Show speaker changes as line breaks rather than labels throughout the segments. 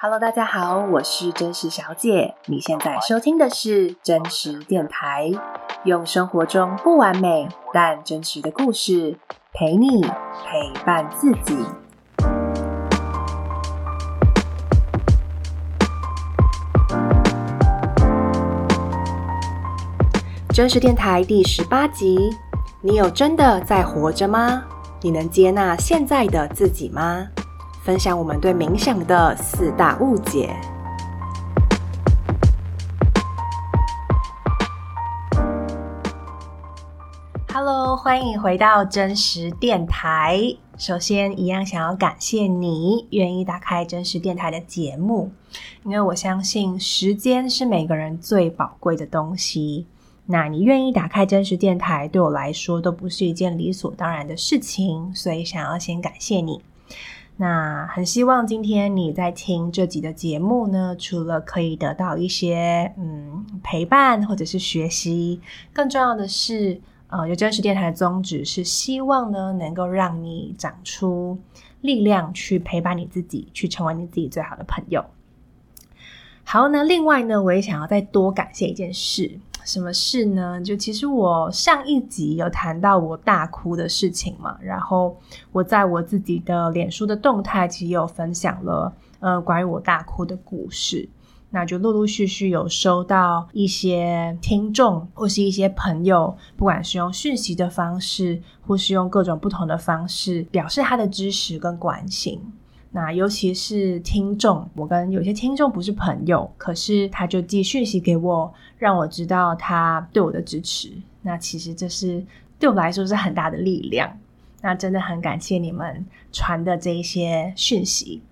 Hello，大家好，我是真实小姐。你现在收听的是真实电台，用生活中不完美但真实的故事陪你陪伴自己。真实电台第十八集，你有真的在活着吗？你能接纳现在的自己吗？分享我们对冥想的四大误解。Hello，欢迎回到真实电台。首先，一样想要感谢你愿意打开真实电台的节目，因为我相信时间是每个人最宝贵的东西。那你愿意打开真实电台，对我来说都不是一件理所当然的事情，所以想要先感谢你。那很希望今天你在听这集的节目呢，除了可以得到一些嗯陪伴或者是学习，更重要的是，呃，有真实电台的宗旨是希望呢能够让你长出力量去陪伴你自己，去成为你自己最好的朋友。好，那另外呢，我也想要再多感谢一件事。什么事呢？就其实我上一集有谈到我大哭的事情嘛，然后我在我自己的脸书的动态其实也有分享了，呃，关于我大哭的故事。那就陆陆续续有收到一些听众或是一些朋友，不管是用讯息的方式，或是用各种不同的方式，表示他的支持跟关心。那尤其是听众，我跟有些听众不是朋友，可是他就寄讯息给我，让我知道他对我的支持。那其实这是对我来说是很大的力量。那真的很感谢你们传的这一些讯息。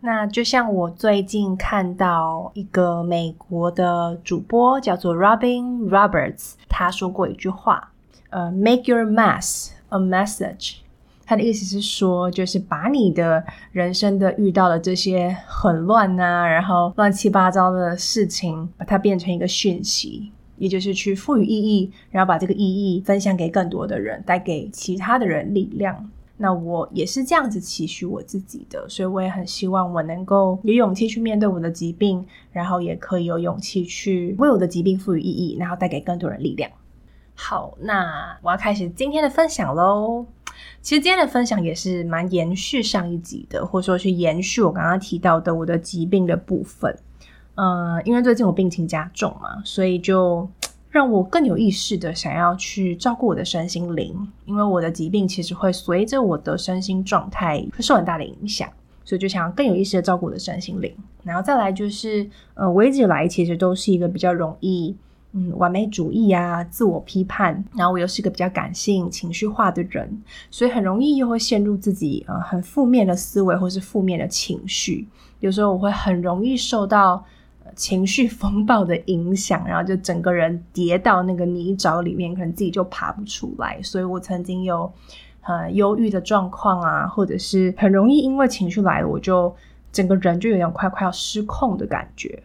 那就像我最近看到一个美国的主播叫做 Robin Roberts，他说过一句话：呃，Make your mess a message。他的意思是说，就是把你的人生的遇到的这些很乱啊，然后乱七八糟的事情，把它变成一个讯息，也就是去赋予意义，然后把这个意义分享给更多的人，带给其他的人力量。那我也是这样子期许我自己的，所以我也很希望我能够有勇气去面对我的疾病，然后也可以有勇气去为我的疾病赋予意义，然后带给更多人力量。好，那我要开始今天的分享喽。其实今天的分享也是蛮延续上一集的，或者说去延续我刚刚提到的我的疾病的部分。嗯，因为最近我病情加重嘛，所以就让我更有意识的想要去照顾我的身心灵。因为我的疾病其实会随着我的身心状态会受很大的影响，所以就想要更有意识的照顾我的身心灵。然后再来就是，呃，我一直以来其实都是一个比较容易。嗯，完美主义啊，自我批判，然后我又是一个比较感性、情绪化的人，所以很容易又会陷入自己呃很负面的思维或是负面的情绪。有时候我会很容易受到情绪风暴的影响，然后就整个人跌到那个泥沼里面，可能自己就爬不出来。所以我曾经有很忧郁的状况啊，或者是很容易因为情绪来了，我就整个人就有点快快要失控的感觉。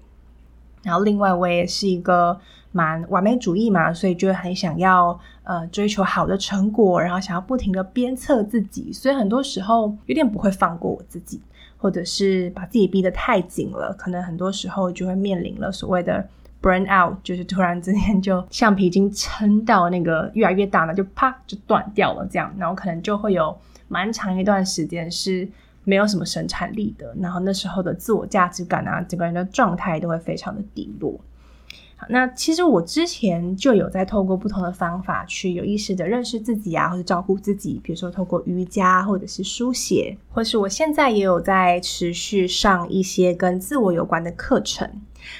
然后另外我也是一个。蛮完美主义嘛，所以就很想要呃追求好的成果，然后想要不停的鞭策自己，所以很多时候有点不会放过我自己，或者是把自己逼得太紧了，可能很多时候就会面临了所谓的 burn out，就是突然之间就橡皮筋撑到那个越来越大了，就啪就断掉了这样，然后可能就会有蛮长一段时间是没有什么生产力的，然后那时候的自我价值感啊，整个人的状态都会非常的低落。那其实我之前就有在透过不同的方法去有意识的认识自己啊，或者照顾自己，比如说透过瑜伽，或者是书写，或是我现在也有在持续上一些跟自我有关的课程。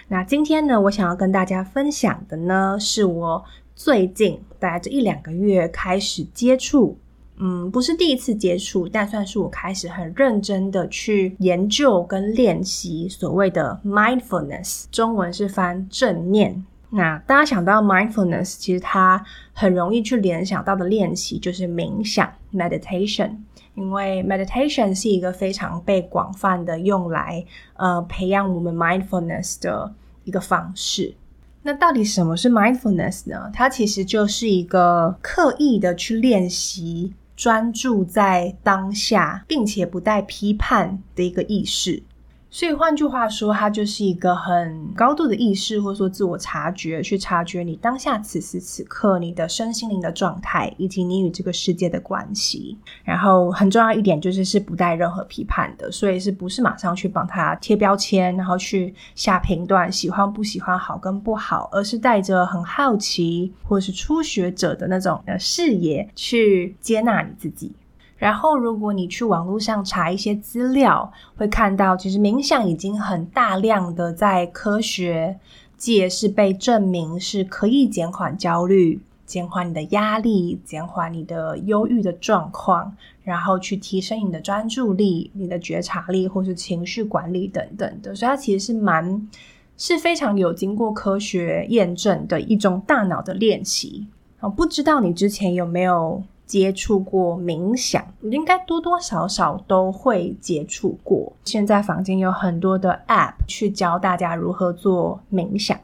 那今天呢，我想要跟大家分享的呢，是我最近大概这一两个月开始接触。嗯，不是第一次接触，但算是我开始很认真的去研究跟练习所谓的 mindfulness，中文是翻正念。那大家想到 mindfulness，其实它很容易去联想到的练习就是冥想 meditation，因为 meditation 是一个非常被广泛的用来呃培养我们 mindfulness 的一个方式。那到底什么是 mindfulness 呢？它其实就是一个刻意的去练习。专注在当下，并且不带批判的一个意识。所以换句话说，它就是一个很高度的意识，或者说自我察觉，去察觉你当下此时此刻你的身心灵的状态，以及你与这个世界的关系。然后很重要一点就是是不带任何批判的，所以是不是马上去帮他贴标签，然后去下评断，喜欢不喜欢，好跟不好，而是带着很好奇或者是初学者的那种的视野去接纳你自己。然后，如果你去网络上查一些资料，会看到其实冥想已经很大量的在科学界是被证明是可以减缓焦虑、减缓你的压力、减缓你的忧郁的状况，然后去提升你的专注力、你的觉察力或是情绪管理等等的。所以它其实是蛮是非常有经过科学验证的一种大脑的练习。啊，不知道你之前有没有接触过冥想，应该多多少少都会接触过。现在房间有很多的 App 去教大家如何做冥想。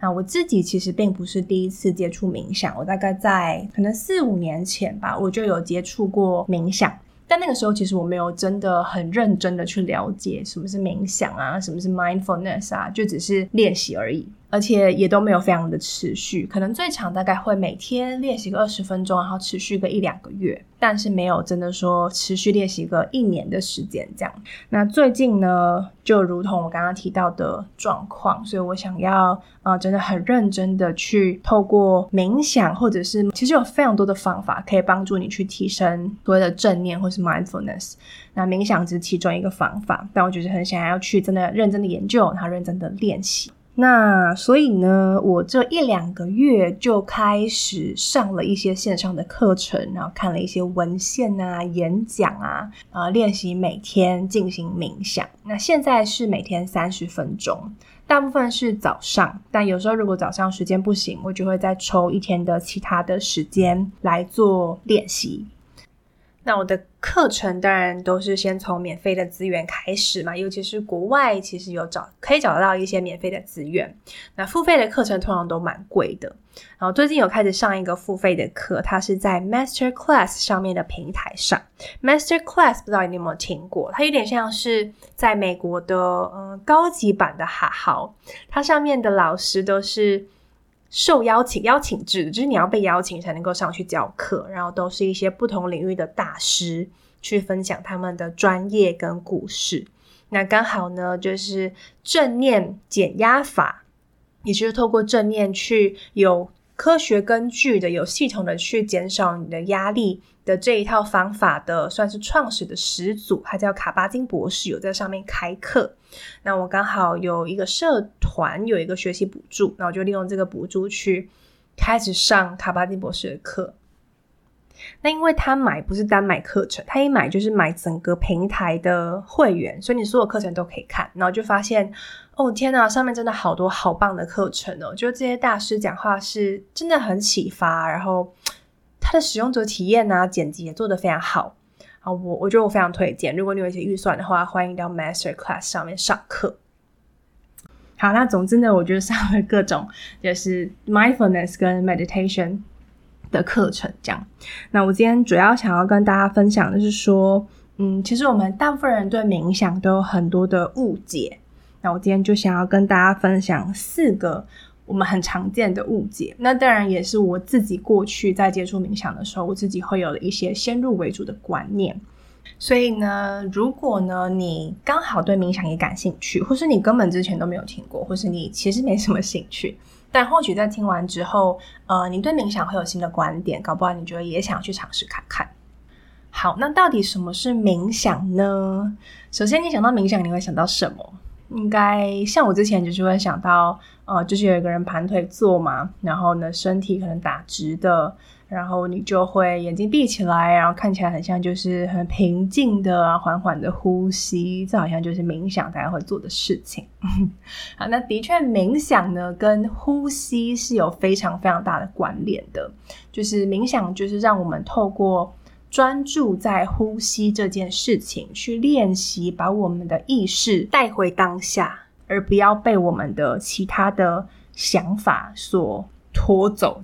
那我自己其实并不是第一次接触冥想，我大概在可能四五年前吧，我就有接触过冥想。但那个时候其实我没有真的很认真的去了解什么是冥想啊，什么是 mindfulness 啊，就只是练习而已。而且也都没有非常的持续，可能最长大概会每天练习个二十分钟，然后持续个一两个月，但是没有真的说持续练习个一年的时间这样。那最近呢，就如同我刚刚提到的状况，所以我想要呃，真的很认真的去透过冥想，或者是其实有非常多的方法可以帮助你去提升所谓的正念或是 mindfulness。那冥想只是其中一个方法，但我就是很想要去真的认真的研究，然后认真的练习。那所以呢，我这一两个月就开始上了一些线上的课程，然后看了一些文献啊、演讲啊，呃，练习每天进行冥想。那现在是每天三十分钟，大部分是早上，但有时候如果早上时间不行，我就会再抽一天的其他的时间来做练习。那我的课程当然都是先从免费的资源开始嘛，尤其是国外其实有找可以找到一些免费的资源。那付费的课程通常都蛮贵的。然后最近有开始上一个付费的课，它是在 Master Class 上面的平台上。Master Class 不知道你有没有听过？它有点像是在美国的嗯、高级版的哈豪，它上面的老师都是。受邀请、邀请制，就是你要被邀请才能够上去教课，然后都是一些不同领域的大师去分享他们的专业跟故事。那刚好呢，就是正念减压法，也就是透过正念去有科学根据的、有系统的去减少你的压力的这一套方法的，算是创始的始祖，他叫卡巴金博士，有在上面开课。那我刚好有一个社团，有一个学习补助，那我就利用这个补助去开始上卡巴金博士的课。那因为他买不是单买课程，他一买就是买整个平台的会员，所以你所有课程都可以看。然后就发现，哦天哪，上面真的好多好棒的课程哦！就这些大师讲话是真的很启发，然后使用者体验啊，剪辑也做得非常好。啊，我我觉得我非常推荐，如果你有一些预算的话，欢迎到 Master Class 上面上课。好，那总之呢，我就上了各种就是 Mindfulness 跟 Meditation 的课程，这样。那我今天主要想要跟大家分享的是说，嗯，其实我们大部分人对冥想都有很多的误解。那我今天就想要跟大家分享四个。我们很常见的误解，那当然也是我自己过去在接触冥想的时候，我自己会有的一些先入为主的观念。所以呢，如果呢你刚好对冥想也感兴趣，或是你根本之前都没有听过，或是你其实没什么兴趣，但或许在听完之后，呃，你对冥想会有新的观点，搞不好你觉得也想去尝试看看。好，那到底什么是冥想呢？首先，你想到冥想，你会想到什么？应该像我之前就是会想到，呃，就是有一个人盘腿坐嘛，然后呢，身体可能打直的，然后你就会眼睛闭起来，然后看起来很像就是很平静的、缓缓的呼吸，这好像就是冥想大家会做的事情。好，那的确冥想呢跟呼吸是有非常非常大的关联的，就是冥想就是让我们透过。专注在呼吸这件事情，去练习把我们的意识带回当下，而不要被我们的其他的想法所拖走。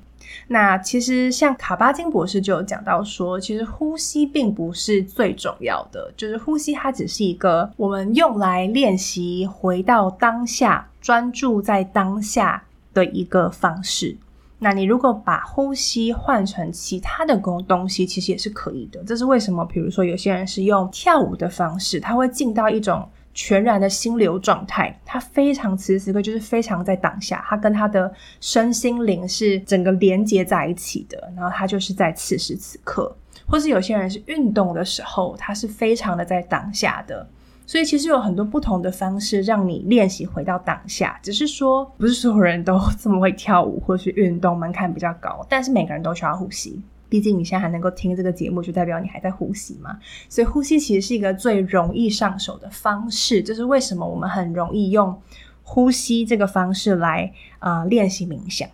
那其实像卡巴金博士就有讲到说，其实呼吸并不是最重要的，就是呼吸它只是一个我们用来练习回到当下、专注在当下的一个方式。那你如果把呼吸换成其他的工东西，其实也是可以的。这是为什么？比如说有些人是用跳舞的方式，他会进到一种全然的心流状态，他非常此时此刻就是非常在当下，他跟他的身心灵是整个连接在一起的。然后他就是在此时此刻，或是有些人是运动的时候，他是非常的在当下的。所以其实有很多不同的方式让你练习回到当下，只是说不是所有人都这么会跳舞或是运动，门槛比较高。但是每个人都需要呼吸，毕竟你现在还能够听这个节目，就代表你还在呼吸嘛。所以呼吸其实是一个最容易上手的方式，这是为什么我们很容易用呼吸这个方式来啊、呃、练习冥想。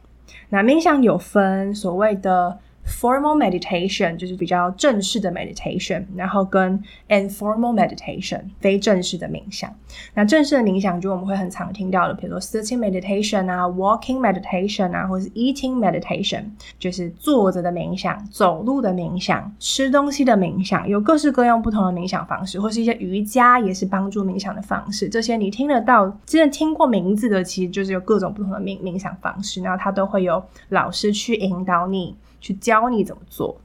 那冥想有分所谓的。Formal meditation 就是比较正式的 meditation，然后跟 informal meditation 非正式的冥想。那正式的冥想就我们会很常听到的，比如说 sitting meditation 啊，walking meditation 啊，或是 eating meditation，就是坐着的冥想、走路的冥想、吃东西的冥想，有各式各样不同的冥想方式，或是一些瑜伽也是帮助冥想的方式。这些你听得到、真的听过名字的，其实就是有各种不同的冥冥想方式，然后它都会有老师去引导你。去教你怎么做。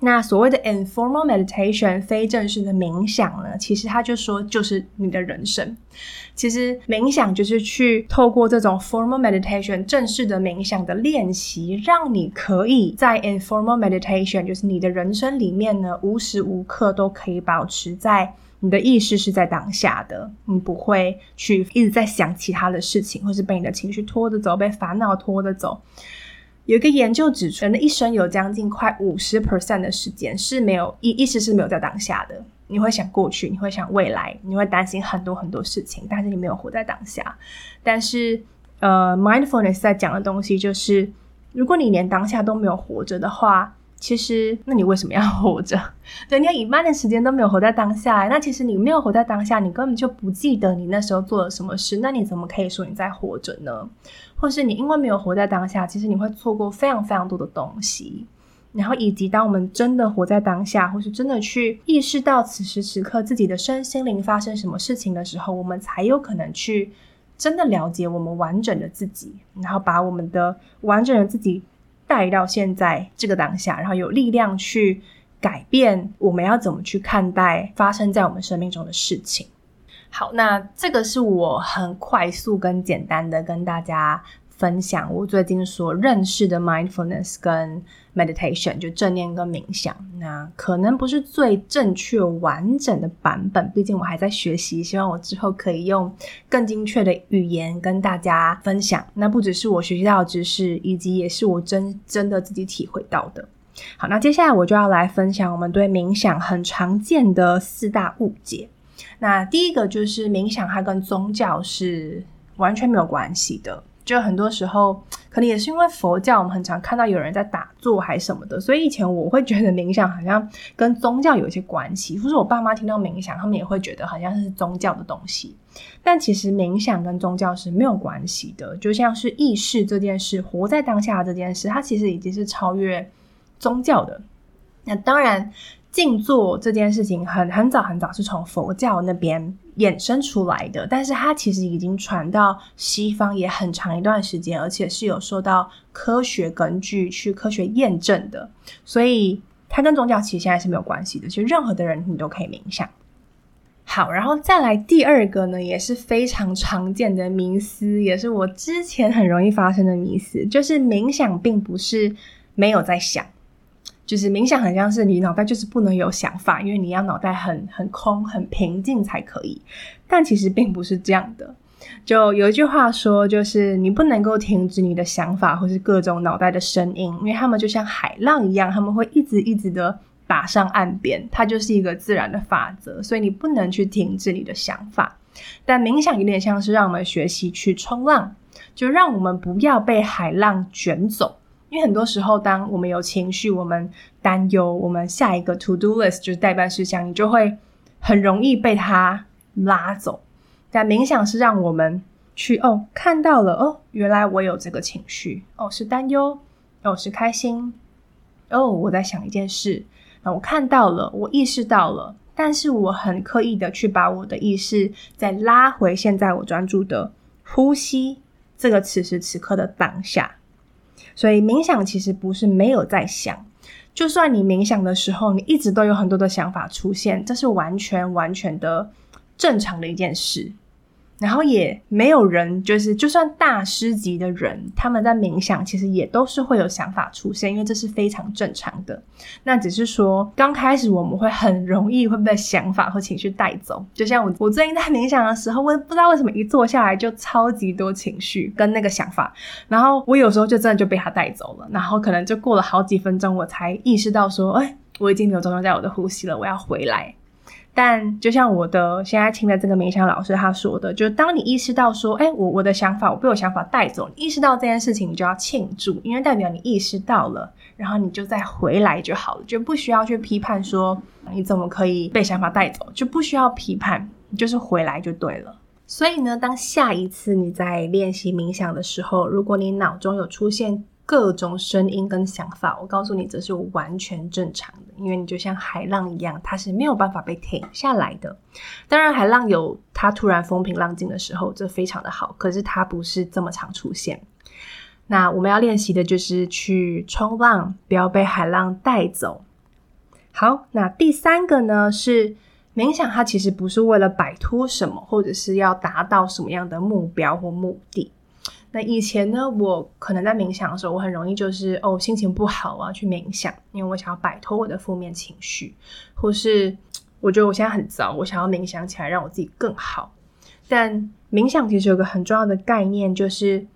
那所谓的 informal meditation 非正式的冥想呢，其实他就说就是你的人生。其实冥想就是去透过这种 formal meditation 正式的冥想的练习，让你可以在 informal meditation 就是你的人生里面呢，无时无刻都可以保持在你的意识是在当下的，你不会去一直在想其他的事情，或是被你的情绪拖着走，被烦恼拖着走。有一个研究指出，人的一生有将近快五十 percent 的时间是没有意意识是没有在当下的。你会想过去，你会想未来，你会担心很多很多事情，但是你没有活在当下。但是，呃，mindfulness 在讲的东西就是，如果你连当下都没有活着的话。其实，那你为什么要活着？对，你有一半的时间都没有活在当下，那其实你没有活在当下，你根本就不记得你那时候做了什么事，那你怎么可以说你在活着呢？或是你因为没有活在当下，其实你会错过非常非常多的东西。然后，以及当我们真的活在当下，或是真的去意识到此时此刻自己的身心灵发生什么事情的时候，我们才有可能去真的了解我们完整的自己，然后把我们的完整的自己。带到现在这个当下，然后有力量去改变我们要怎么去看待发生在我们生命中的事情。好，那这个是我很快速跟简单的跟大家分享我最近所认识的 mindfulness 跟 meditation，就正念跟冥想。那可能不是最正确完整的版本，毕竟我还在学习，希望我之后可以用更精确的语言跟大家分享。那不只是我学习到的知识，以及也是我真真的自己体会到的。好，那接下来我就要来分享我们对冥想很常见的四大误解。那第一个就是冥想它跟宗教是完全没有关系的。就很多时候，可能也是因为佛教，我们很常看到有人在打坐还什么的，所以以前我会觉得冥想好像跟宗教有一些关系。或是我爸妈听到冥想，他们也会觉得好像是宗教的东西。但其实冥想跟宗教是没有关系的，就像是意识这件事，活在当下这件事，它其实已经是超越宗教的。那当然。静坐这件事情很很早很早是从佛教那边衍生出来的，但是它其实已经传到西方也很长一段时间，而且是有受到科学根据去科学验证的，所以它跟宗教其实现在是没有关系的。其实任何的人你都可以冥想。好，然后再来第二个呢，也是非常常见的迷思，也是我之前很容易发生的迷思，就是冥想并不是没有在想。就是冥想很像是你脑袋就是不能有想法，因为你要脑袋很很空、很平静才可以。但其实并不是这样的。就有一句话说，就是你不能够停止你的想法或是各种脑袋的声音，因为他们就像海浪一样，他们会一直一直的打上岸边，它就是一个自然的法则，所以你不能去停止你的想法。但冥想有点像是让我们学习去冲浪，就让我们不要被海浪卷走。因为很多时候，当我们有情绪、我们担忧、我们下一个 to do list 就是待办事项，你就会很容易被它拉走。但冥想是让我们去哦，看到了哦，原来我有这个情绪哦，是担忧哦，是开心。哦，我在想一件事，那我看到了，我意识到了，但是我很刻意的去把我的意识再拉回现在我专注的呼吸这个此时此刻的当下。所以冥想其实不是没有在想，就算你冥想的时候，你一直都有很多的想法出现，这是完全完全的正常的一件事。然后也没有人，就是就算大师级的人，他们在冥想，其实也都是会有想法出现，因为这是非常正常的。那只是说，刚开始我们会很容易会被想法和情绪带走。就像我，我最近在冥想的时候，我也不知道为什么一坐下来就超级多情绪跟那个想法，然后我有时候就真的就被他带走了，然后可能就过了好几分钟，我才意识到说，哎，我已经没有专注在我的呼吸了，我要回来。但就像我的现在听的这个冥想老师他说的，就当你意识到说，哎，我我的想法，我被我想法带走，你意识到这件事情，你就要庆祝，因为代表你意识到了，然后你就再回来就好了，就不需要去批判说你怎么可以被想法带走，就不需要批判，你就是回来就对了。所以呢，当下一次你在练习冥想的时候，如果你脑中有出现各种声音跟想法，我告诉你，这是完全正常的，因为你就像海浪一样，它是没有办法被停下来的。当然，海浪有它突然风平浪静的时候，这非常的好，可是它不是这么常出现。那我们要练习的就是去冲浪，不要被海浪带走。好，那第三个呢，是冥想，它其实不是为了摆脱什么，或者是要达到什么样的目标或目的。那以前呢，我可能在冥想的时候，我很容易就是哦，心情不好，我要去冥想，因为我想要摆脱我的负面情绪，或是我觉得我现在很糟，我想要冥想起来让我自己更好。但冥想其实有个很重要的概念，就是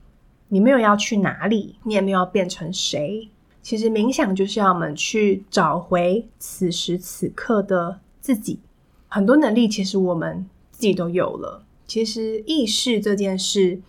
你没有要去哪里，你也没有要变成谁。其实冥想就是要我们去找回此时此刻的自己。很多能力其实我们自己都有了。其实意识这件事。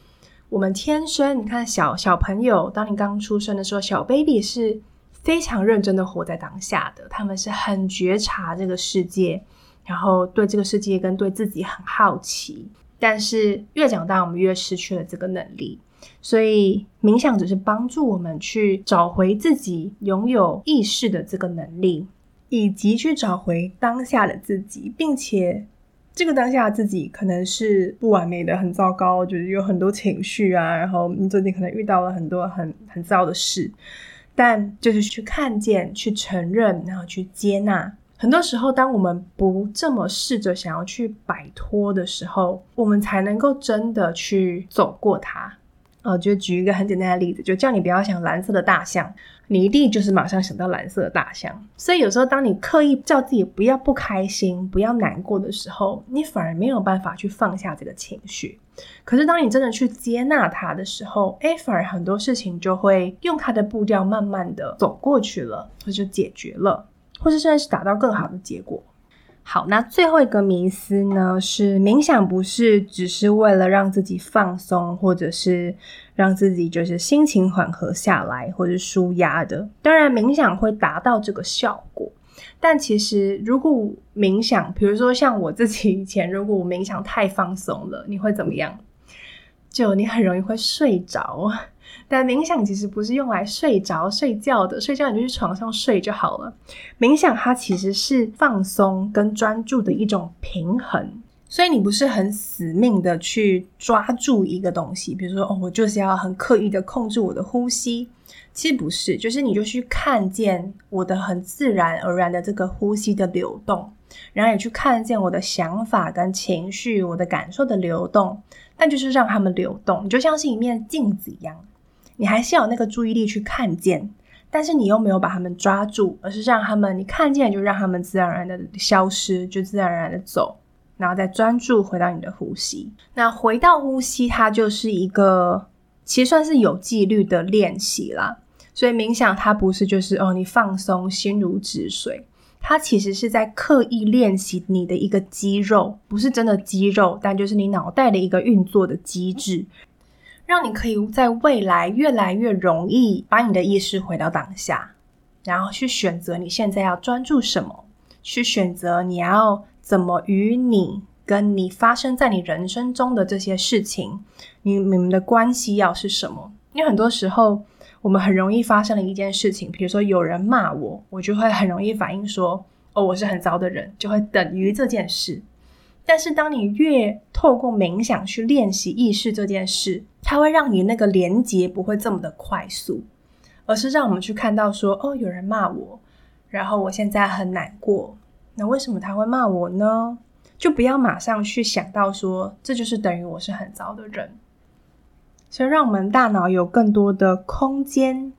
我们天生，你看小小朋友，当你刚出生的时候，小 baby 是非常认真的活在当下的，他们是很觉察这个世界，然后对这个世界跟对自己很好奇。但是越长大，我们越失去了这个能力。所以冥想只是帮助我们去找回自己拥有意识的这个能力，以及去找回当下的自己，并且。这个当下自己可能是不完美的，很糟糕，就是有很多情绪啊，然后你最近可能遇到了很多很很糟的事，但就是去看见、去承认，然后去接纳。很多时候，当我们不这么试着想要去摆脱的时候，我们才能够真的去走过它。呃，就举一个很简单的例子，就叫你不要想蓝色的大象，你一定就是马上想到蓝色的大象。所以有时候，当你刻意叫自己不要不开心、不要难过的时候，你反而没有办法去放下这个情绪。可是，当你真的去接纳它的时候，哎，反而很多事情就会用它的步调慢慢的走过去了，或者解决了，或是甚至是达到更好的结果。好，那最后一个迷思呢，是冥想不是只是为了让自己放松，或者是让自己就是心情缓和下来，或者舒压的。当然，冥想会达到这个效果，但其实如果冥想，比如说像我自己以前，如果我冥想太放松了，你会怎么样？就你很容易会睡着。但冥想其实不是用来睡着睡觉的，睡觉你就去床上睡就好了。冥想它其实是放松跟专注的一种平衡，所以你不是很死命的去抓住一个东西，比如说哦，我就是要很刻意的控制我的呼吸，其实不是，就是你就去看见我的很自然而然的这个呼吸的流动，然后也去看见我的想法跟情绪、我的感受的流动，但就是让他们流动，你就像是一面镜子一样。你还是有那个注意力去看见，但是你又没有把他们抓住，而是让他们，你看见就让他们自然而然的消失，就自然而然的走，然后再专注回到你的呼吸。那回到呼吸，它就是一个其实算是有纪律的练习啦。所以冥想它不是就是哦，你放松，心如止水，它其实是在刻意练习你的一个肌肉，不是真的肌肉，但就是你脑袋的一个运作的机制。让你可以在未来越来越容易把你的意识回到当下，然后去选择你现在要专注什么，去选择你要怎么与你跟你发生在你人生中的这些事情，你你们的关系要是什么？因为很多时候我们很容易发生了一件事情，比如说有人骂我，我就会很容易反应说：“哦，我是很糟的人”，就会等于这件事。但是当你越透过冥想去练习意识这件事，它会让你那个连接不会这么的快速，而是让我们去看到说：“哦，有人骂我，然后我现在很难过。那为什么他会骂我呢？”就不要马上去想到说，这就是等于我是很糟的人。所以，让我们大脑有更多的空间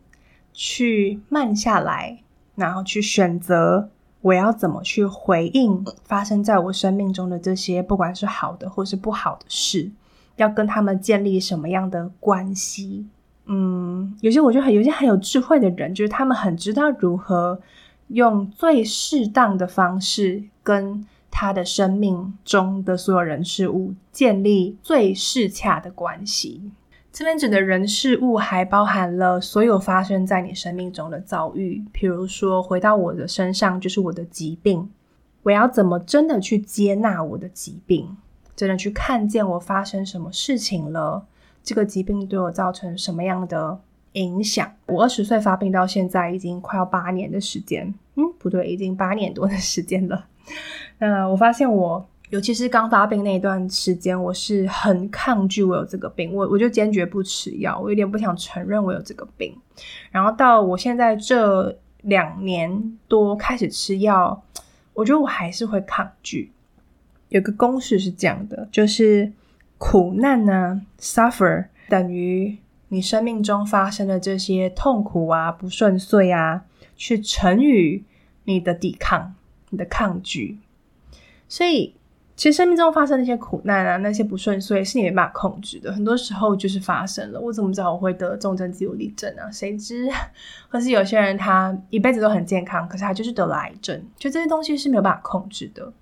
去慢下来，然后去选择我要怎么去回应发生在我生命中的这些，不管是好的或是不好的事，要跟他们建立什么样的关系。嗯，有些我觉得很有些很有智慧的人，就是他们很知道如何用最适当的方式跟他的生命中的所有人事物建立最适洽的关系。这边指的人事物还包含了所有发生在你生命中的遭遇，比如说回到我的身上就是我的疾病，我要怎么真的去接纳我的疾病，真的去看见我发生什么事情了，这个疾病对我造成什么样的影响？我二十岁发病到现在已经快要八年的时间，嗯，不对，已经八年多的时间了。那我发现我。尤其是刚发病那一段时间，我是很抗拒我有这个病，我我就坚决不吃药，我有点不想承认我有这个病。然后到我现在这两年多开始吃药，我觉得我还是会抗拒。有个公式是这样的，就是苦难呢，suffer 等于你生命中发生的这些痛苦啊、不顺遂啊，去乘以你的抵抗、你的抗拒，所以。其实生命中发生那些苦难啊，那些不顺遂是你没办法控制的。很多时候就是发生了，我怎么知道我会得重症肌无力症啊？谁知？或是有些人他一辈子都很健康，可是他就是得了癌症。就这些东西是没有办法控制的。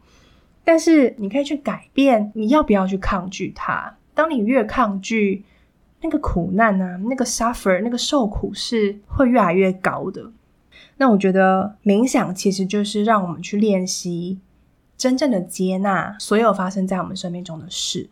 但是你可以去改变，你要不要去抗拒它？当你越抗拒，那个苦难啊，那个 suffer，那个受苦是会越来越高的。那我觉得冥想其实就是让我们去练习。真正的接纳所有发生在我们生命中的事，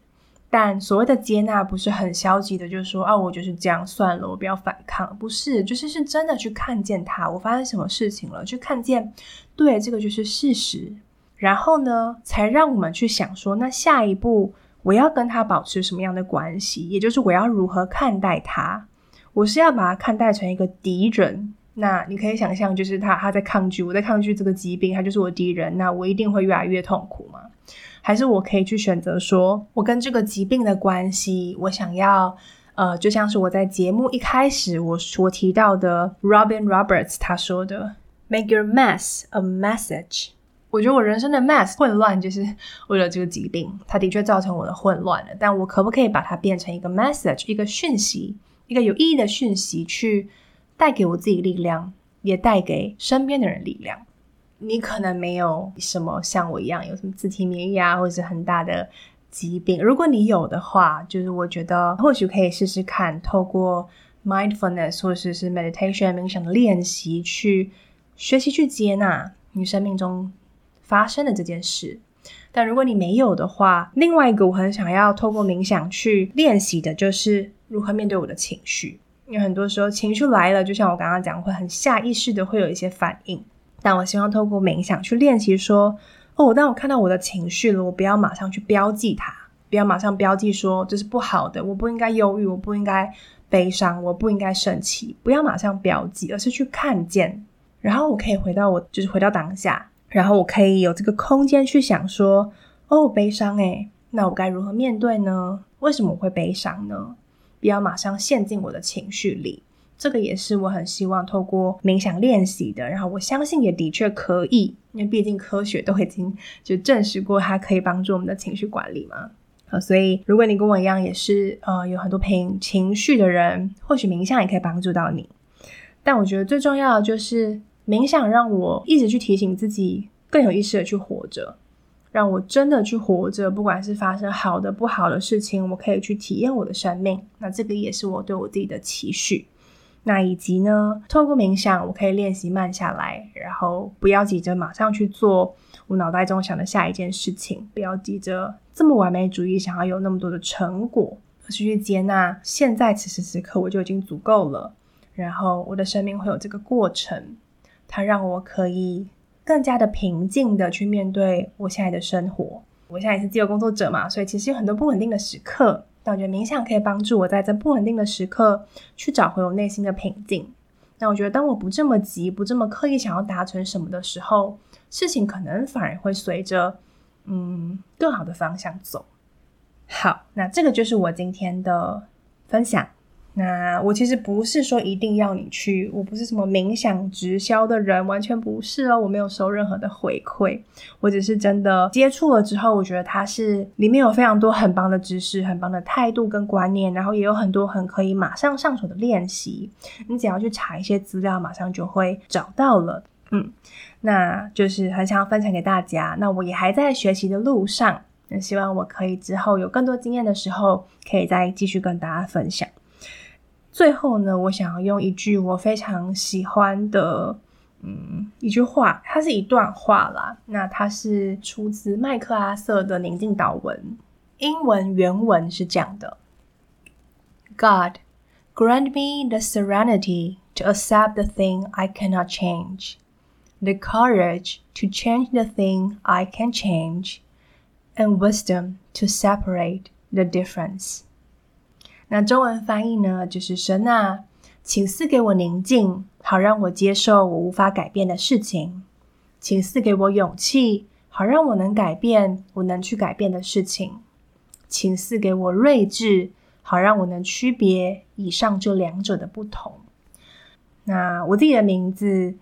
但所谓的接纳不是很消极的，就是说啊，我就是这样算了，我不要反抗，不是，就是是真的去看见它，我发生什么事情了，去看见，对，这个就是事实，然后呢，才让我们去想说，那下一步我要跟他保持什么样的关系，也就是我要如何看待他，我是要把他看待成一个敌人。那你可以想象，就是他他在抗拒，我在抗拒这个疾病，他就是我敌人，那我一定会越来越痛苦吗？还是我可以去选择说，我跟这个疾病的关系，我想要，呃，就像是我在节目一开始我所提到的，Robin Roberts 他说的，Make your mess a message。我觉得我人生的 mess 混乱，就是 为了这个疾病，它的确造成我的混乱了。但我可不可以把它变成一个 message，一个讯息，一个有意义的讯息去？带给我自己力量，也带给身边的人力量。你可能没有什么像我一样有什么自体免疫啊，或者是很大的疾病。如果你有的话，就是我觉得或许可以试试看，透过 mindfulness 或者是 meditation 冥想的练习，去学习去接纳你生命中发生的这件事。但如果你没有的话，另外一个我很想要透过冥想去练习的，就是如何面对我的情绪。因为很多时候情绪来了，就像我刚刚讲，会很下意识的会有一些反应。但我希望透过冥想去练习说，哦，当我看到我的情绪了，我不要马上去标记它，不要马上标记说这是不好的，我不应该忧郁，我不应该悲伤，我不应该生气，不要马上标记，而是去看见，然后我可以回到我，就是回到当下，然后我可以有这个空间去想说，哦，悲伤诶，那我该如何面对呢？为什么我会悲伤呢？不要马上陷进我的情绪里，这个也是我很希望透过冥想练习的。然后我相信也的确可以，因为毕竟科学都已经就证实过它可以帮助我们的情绪管理嘛。好，所以如果你跟我一样也是呃有很多平情绪的人，或许冥想也可以帮助到你。但我觉得最重要的就是冥想让我一直去提醒自己，更有意识的去活着。让我真的去活着，不管是发生好的、不好的事情，我可以去体验我的生命。那这个也是我对我自己的期许。那以及呢，透过冥想，我可以练习慢下来，然后不要急着马上去做我脑袋中想的下一件事情，不要急着这么完美主义，想要有那么多的成果，而是去接纳现在此时此刻我就已经足够了。然后我的生命会有这个过程，它让我可以更加的平静的去面对我现在的生活。我现在也是自由工作者嘛，所以其实有很多不稳定的时刻，但我觉得冥想可以帮助我在这不稳定的时刻去找回我内心的平静。那我觉得当我不这么急，不这么刻意想要达成什么的时候，事情可能反而会随着嗯更好的方向走。好，那这个就是我今天的分享。那我其实不是说一定要你去，我不是什么冥想直销的人，完全不是哦。我没有收任何的回馈，我只是真的接触了之后，我觉得它是里面有非常多很棒的知识、很棒的态度跟观念，然后也有很多很可以马上上手的练习。你只要去查一些资料，马上就会找到了。嗯，那就是很想要分享给大家。那我也还在学习的路上，那希望我可以之后有更多经验的时候，可以再继续跟大家分享。最后呢，我想要用一句我非常喜欢的，嗯，一句话，它是一段话啦。那它是出自麦克阿瑟的宁静祷文，英文原文是这样的：God grant me the serenity to accept the thing I cannot change, the courage to change the thing I can change, and wisdom to separate the difference. 那中文翻译呢，就是神啊，请赐给我宁静，好让我接受我无法改变的事情；请赐给我勇气，好让我能改变我能去改变的事情；请赐给我睿智，好让我能区别以上这两者的不同。那我自己的名字，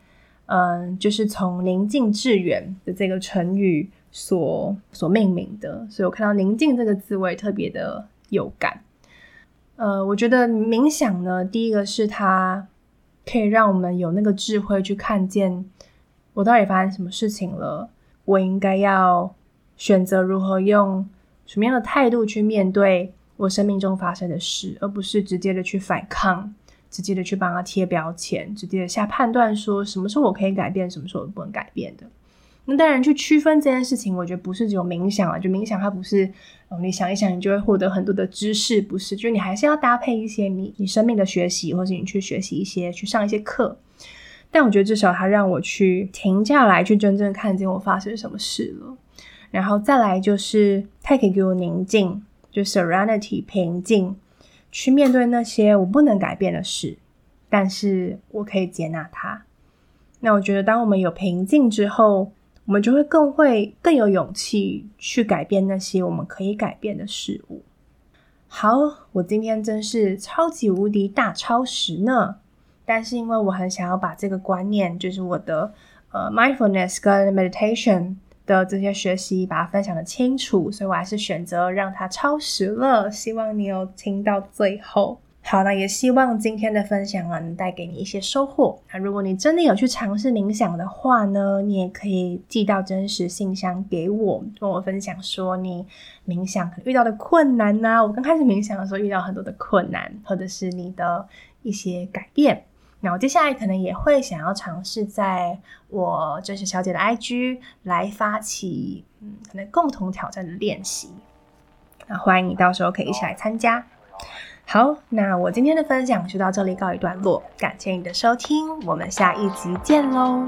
嗯，就是从“宁静致远”的这个成语所所命名的，所以我看到“宁静”这个字，我也特别的有感。呃，我觉得冥想呢，第一个是它可以让我们有那个智慧去看见我到底发生什么事情了，我应该要选择如何用什么样的态度去面对我生命中发生的事，而不是直接的去反抗，直接的去帮他贴标签，直接的下判断说什么时候我可以改变，什么时候我不能改变的。那当然，去区分这件事情，我觉得不是只有冥想啊，就冥想它不是，哦，你想一想，你就会获得很多的知识，不是，就你还是要搭配一些你你生命的学习，或者你去学习一些，去上一些课。但我觉得至少它让我去停下来，去真正看见我发生什么事了。然后再来就是，它可以给我宁静，就 serenity 平静，去面对那些我不能改变的事，但是我可以接纳它。那我觉得，当我们有平静之后，我们就会更会更有勇气去改变那些我们可以改变的事物。好，我今天真是超级无敌大超时呢！但是因为我很想要把这个观念，就是我的呃 mindfulness 跟 meditation 的这些学习，把它分享得清楚，所以我还是选择让它超时了。希望你有听到最后。好，那也希望今天的分享啊，能带给你一些收获。那如果你真的有去尝试冥想的话呢，你也可以寄到真实信箱给我，跟我分享说你冥想遇到的困难呐、啊。我刚开始冥想的时候遇到很多的困难，或者是你的一些改变。那我接下来可能也会想要尝试在我真实小姐的 IG 来发起，嗯，可能共同挑战的练习。那欢迎你到时候可以一起来参加。好，那我今天的分享就到这里告一段落，感谢你的收听，我们下一集见喽。